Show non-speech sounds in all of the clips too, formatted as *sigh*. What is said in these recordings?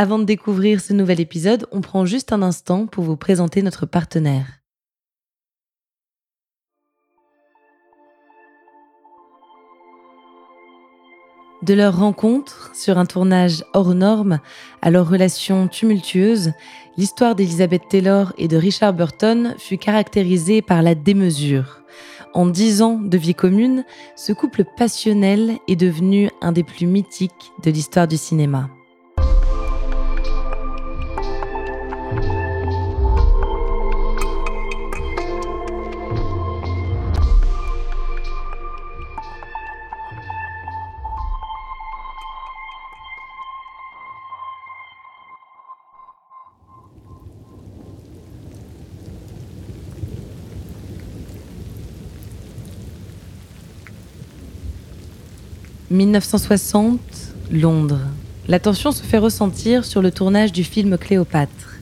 Avant de découvrir ce nouvel épisode, on prend juste un instant pour vous présenter notre partenaire. De leur rencontre sur un tournage hors norme à leur relation tumultueuse, l'histoire d'Elizabeth Taylor et de Richard Burton fut caractérisée par la démesure. En dix ans de vie commune, ce couple passionnel est devenu un des plus mythiques de l'histoire du cinéma. 1960, Londres. La tension se fait ressentir sur le tournage du film Cléopâtre.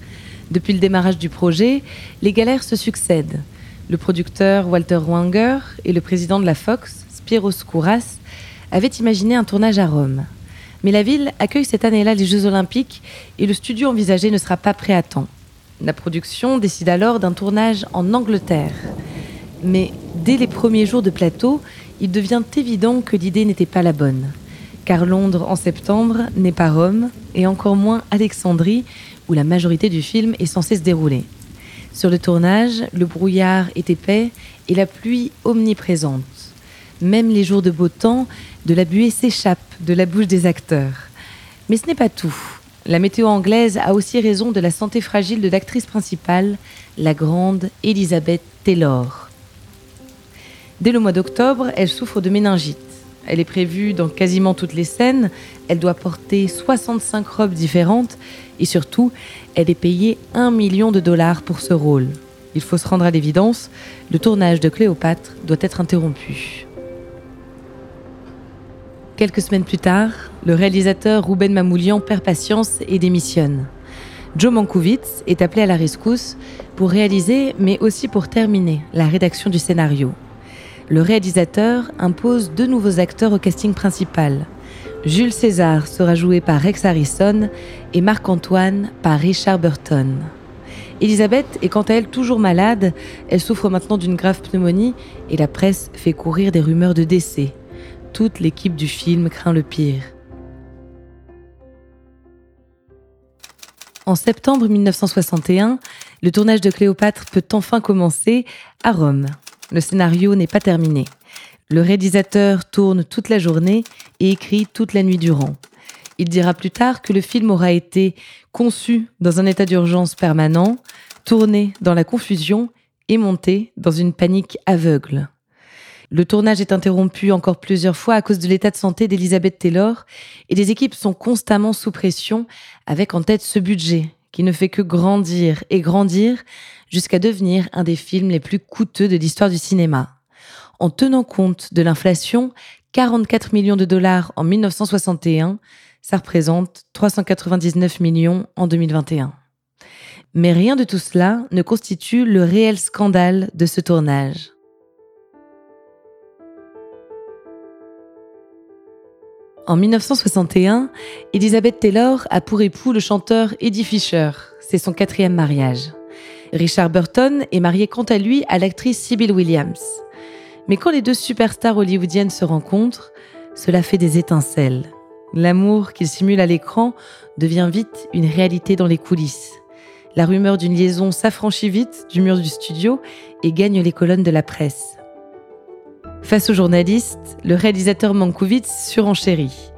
Depuis le démarrage du projet, les galères se succèdent. Le producteur Walter Wanger et le président de la Fox, Spiros Kouras, avaient imaginé un tournage à Rome. Mais la ville accueille cette année-là les Jeux Olympiques et le studio envisagé ne sera pas prêt à temps. La production décide alors d'un tournage en Angleterre. Mais dès les premiers jours de plateau, il devient évident que l'idée n'était pas la bonne. Car Londres en septembre n'est pas Rome, et encore moins Alexandrie, où la majorité du film est censée se dérouler. Sur le tournage, le brouillard est épais et la pluie omniprésente. Même les jours de beau temps, de la buée s'échappe de la bouche des acteurs. Mais ce n'est pas tout. La météo anglaise a aussi raison de la santé fragile de l'actrice principale, la grande Elizabeth Taylor. Dès le mois d'octobre, elle souffre de méningite. Elle est prévue dans quasiment toutes les scènes, elle doit porter 65 robes différentes et surtout, elle est payée 1 million de dollars pour ce rôle. Il faut se rendre à l'évidence, le tournage de Cléopâtre doit être interrompu. Quelques semaines plus tard, le réalisateur Ruben Mamoulian perd patience et démissionne. Joe Mankiewicz est appelé à la rescousse pour réaliser, mais aussi pour terminer la rédaction du scénario le réalisateur impose deux nouveaux acteurs au casting principal. Jules César sera joué par Rex Harrison et Marc-Antoine par Richard Burton. Elisabeth est quant à elle toujours malade, elle souffre maintenant d'une grave pneumonie et la presse fait courir des rumeurs de décès. Toute l'équipe du film craint le pire. En septembre 1961, le tournage de Cléopâtre peut enfin commencer à Rome. Le scénario n'est pas terminé. Le réalisateur tourne toute la journée et écrit toute la nuit durant. Il dira plus tard que le film aura été conçu dans un état d'urgence permanent, tourné dans la confusion et monté dans une panique aveugle. Le tournage est interrompu encore plusieurs fois à cause de l'état de santé d'Elizabeth Taylor et les équipes sont constamment sous pression avec en tête ce budget qui ne fait que grandir et grandir jusqu'à devenir un des films les plus coûteux de l'histoire du cinéma. En tenant compte de l'inflation, 44 millions de dollars en 1961, ça représente 399 millions en 2021. Mais rien de tout cela ne constitue le réel scandale de ce tournage. En 1961, Elizabeth Taylor a pour époux le chanteur Eddie Fisher. C'est son quatrième mariage. Richard Burton est marié quant à lui à l'actrice Sybil Williams. Mais quand les deux superstars hollywoodiennes se rencontrent, cela fait des étincelles. L'amour qu'il simule à l'écran devient vite une réalité dans les coulisses. La rumeur d'une liaison s'affranchit vite du mur du studio et gagne les colonnes de la presse. Face aux journalistes, le réalisateur Mankiewicz surenchérit.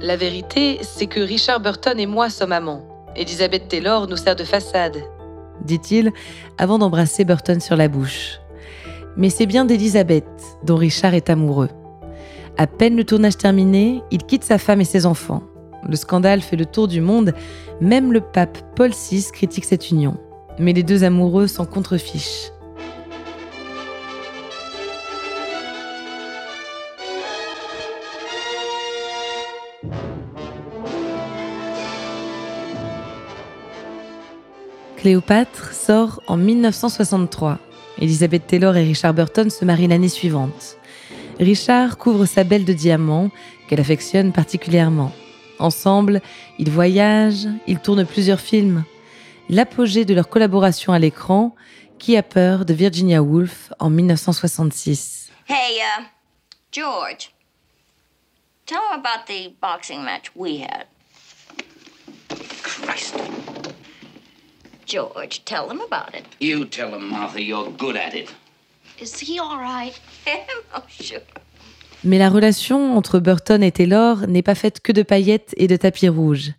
La vérité, c'est que Richard Burton et moi sommes amants. Elizabeth Taylor nous sert de façade, dit-il avant d'embrasser Burton sur la bouche. Mais c'est bien d'Elizabeth dont Richard est amoureux. À peine le tournage terminé, il quitte sa femme et ses enfants. Le scandale fait le tour du monde, même le pape Paul VI critique cette union. Mais les deux amoureux s'en contrefichent. Cléopâtre sort en 1963. Elizabeth Taylor et Richard Burton se marient l'année suivante. Richard couvre sa belle de diamants, qu'elle affectionne particulièrement. Ensemble, ils voyagent, ils tournent plusieurs films. L'apogée de leur collaboration à l'écran, Qui a peur de Virginia Woolf en 1966. Hey, uh, George, tell him about the boxing match we had. Christ. George, tell him about it. You tell him, Martha, you're good at it. Is he all right? *laughs* oh, sure. Mais la relation entre Burton et Taylor n'est pas faite que de paillettes et de tapis rouges.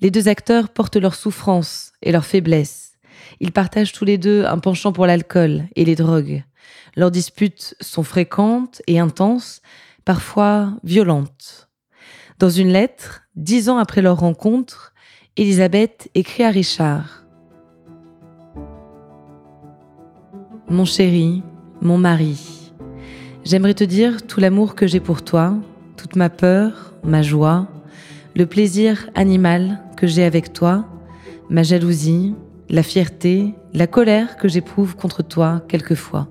Les deux acteurs portent leurs souffrances et leurs faiblesses. Ils partagent tous les deux un penchant pour l'alcool et les drogues. Leurs disputes sont fréquentes et intenses, parfois violentes. Dans une lettre, dix ans après leur rencontre, Elisabeth écrit à Richard. Mon chéri, mon mari, J'aimerais te dire tout l'amour que j'ai pour toi, toute ma peur, ma joie, le plaisir animal que j'ai avec toi, ma jalousie, la fierté, la colère que j'éprouve contre toi quelquefois.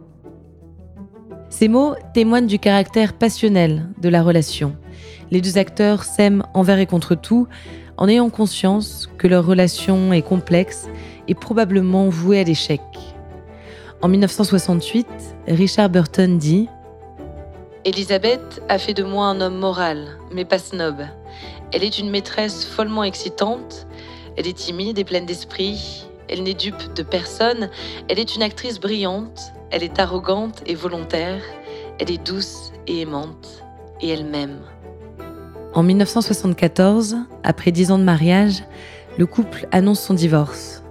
Ces mots témoignent du caractère passionnel de la relation. Les deux acteurs s'aiment envers et contre tout en ayant conscience que leur relation est complexe et probablement vouée à l'échec. En 1968, Richard Burton dit Elisabeth a fait de moi un homme moral, mais pas snob. Elle est une maîtresse follement excitante, elle est timide et pleine d'esprit, elle n'est dupe de personne, elle est une actrice brillante, elle est arrogante et volontaire, elle est douce et aimante, et elle m'aime. En 1974, après dix ans de mariage, le couple annonce son divorce.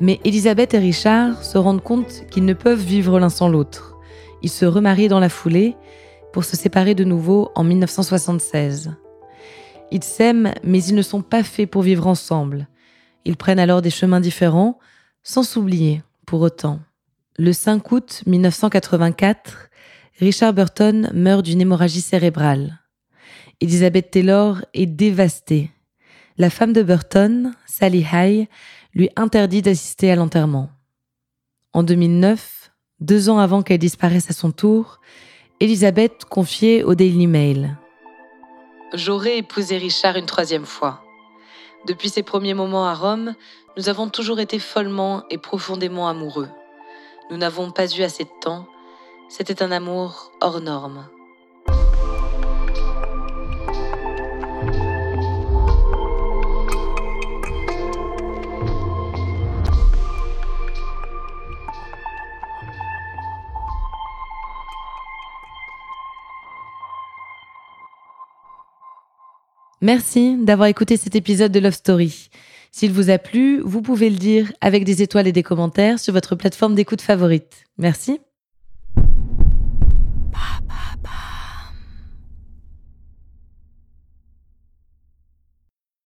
Mais Elisabeth et Richard se rendent compte qu'ils ne peuvent vivre l'un sans l'autre. Ils se remarient dans la foulée pour se séparer de nouveau en 1976. Ils s'aiment, mais ils ne sont pas faits pour vivre ensemble. Ils prennent alors des chemins différents, sans s'oublier, pour autant. Le 5 août 1984, Richard Burton meurt d'une hémorragie cérébrale. Elizabeth Taylor est dévastée. La femme de Burton, Sally High, lui interdit d'assister à l'enterrement. En 2009, deux ans avant qu'elle disparaisse à son tour, Elisabeth confiait au Daily Mail. J'aurais épousé Richard une troisième fois. Depuis ses premiers moments à Rome, nous avons toujours été follement et profondément amoureux. Nous n'avons pas eu assez de temps. C'était un amour hors norme. Merci d'avoir écouté cet épisode de Love Story. S'il vous a plu, vous pouvez le dire avec des étoiles et des commentaires sur votre plateforme d'écoute favorite. Merci.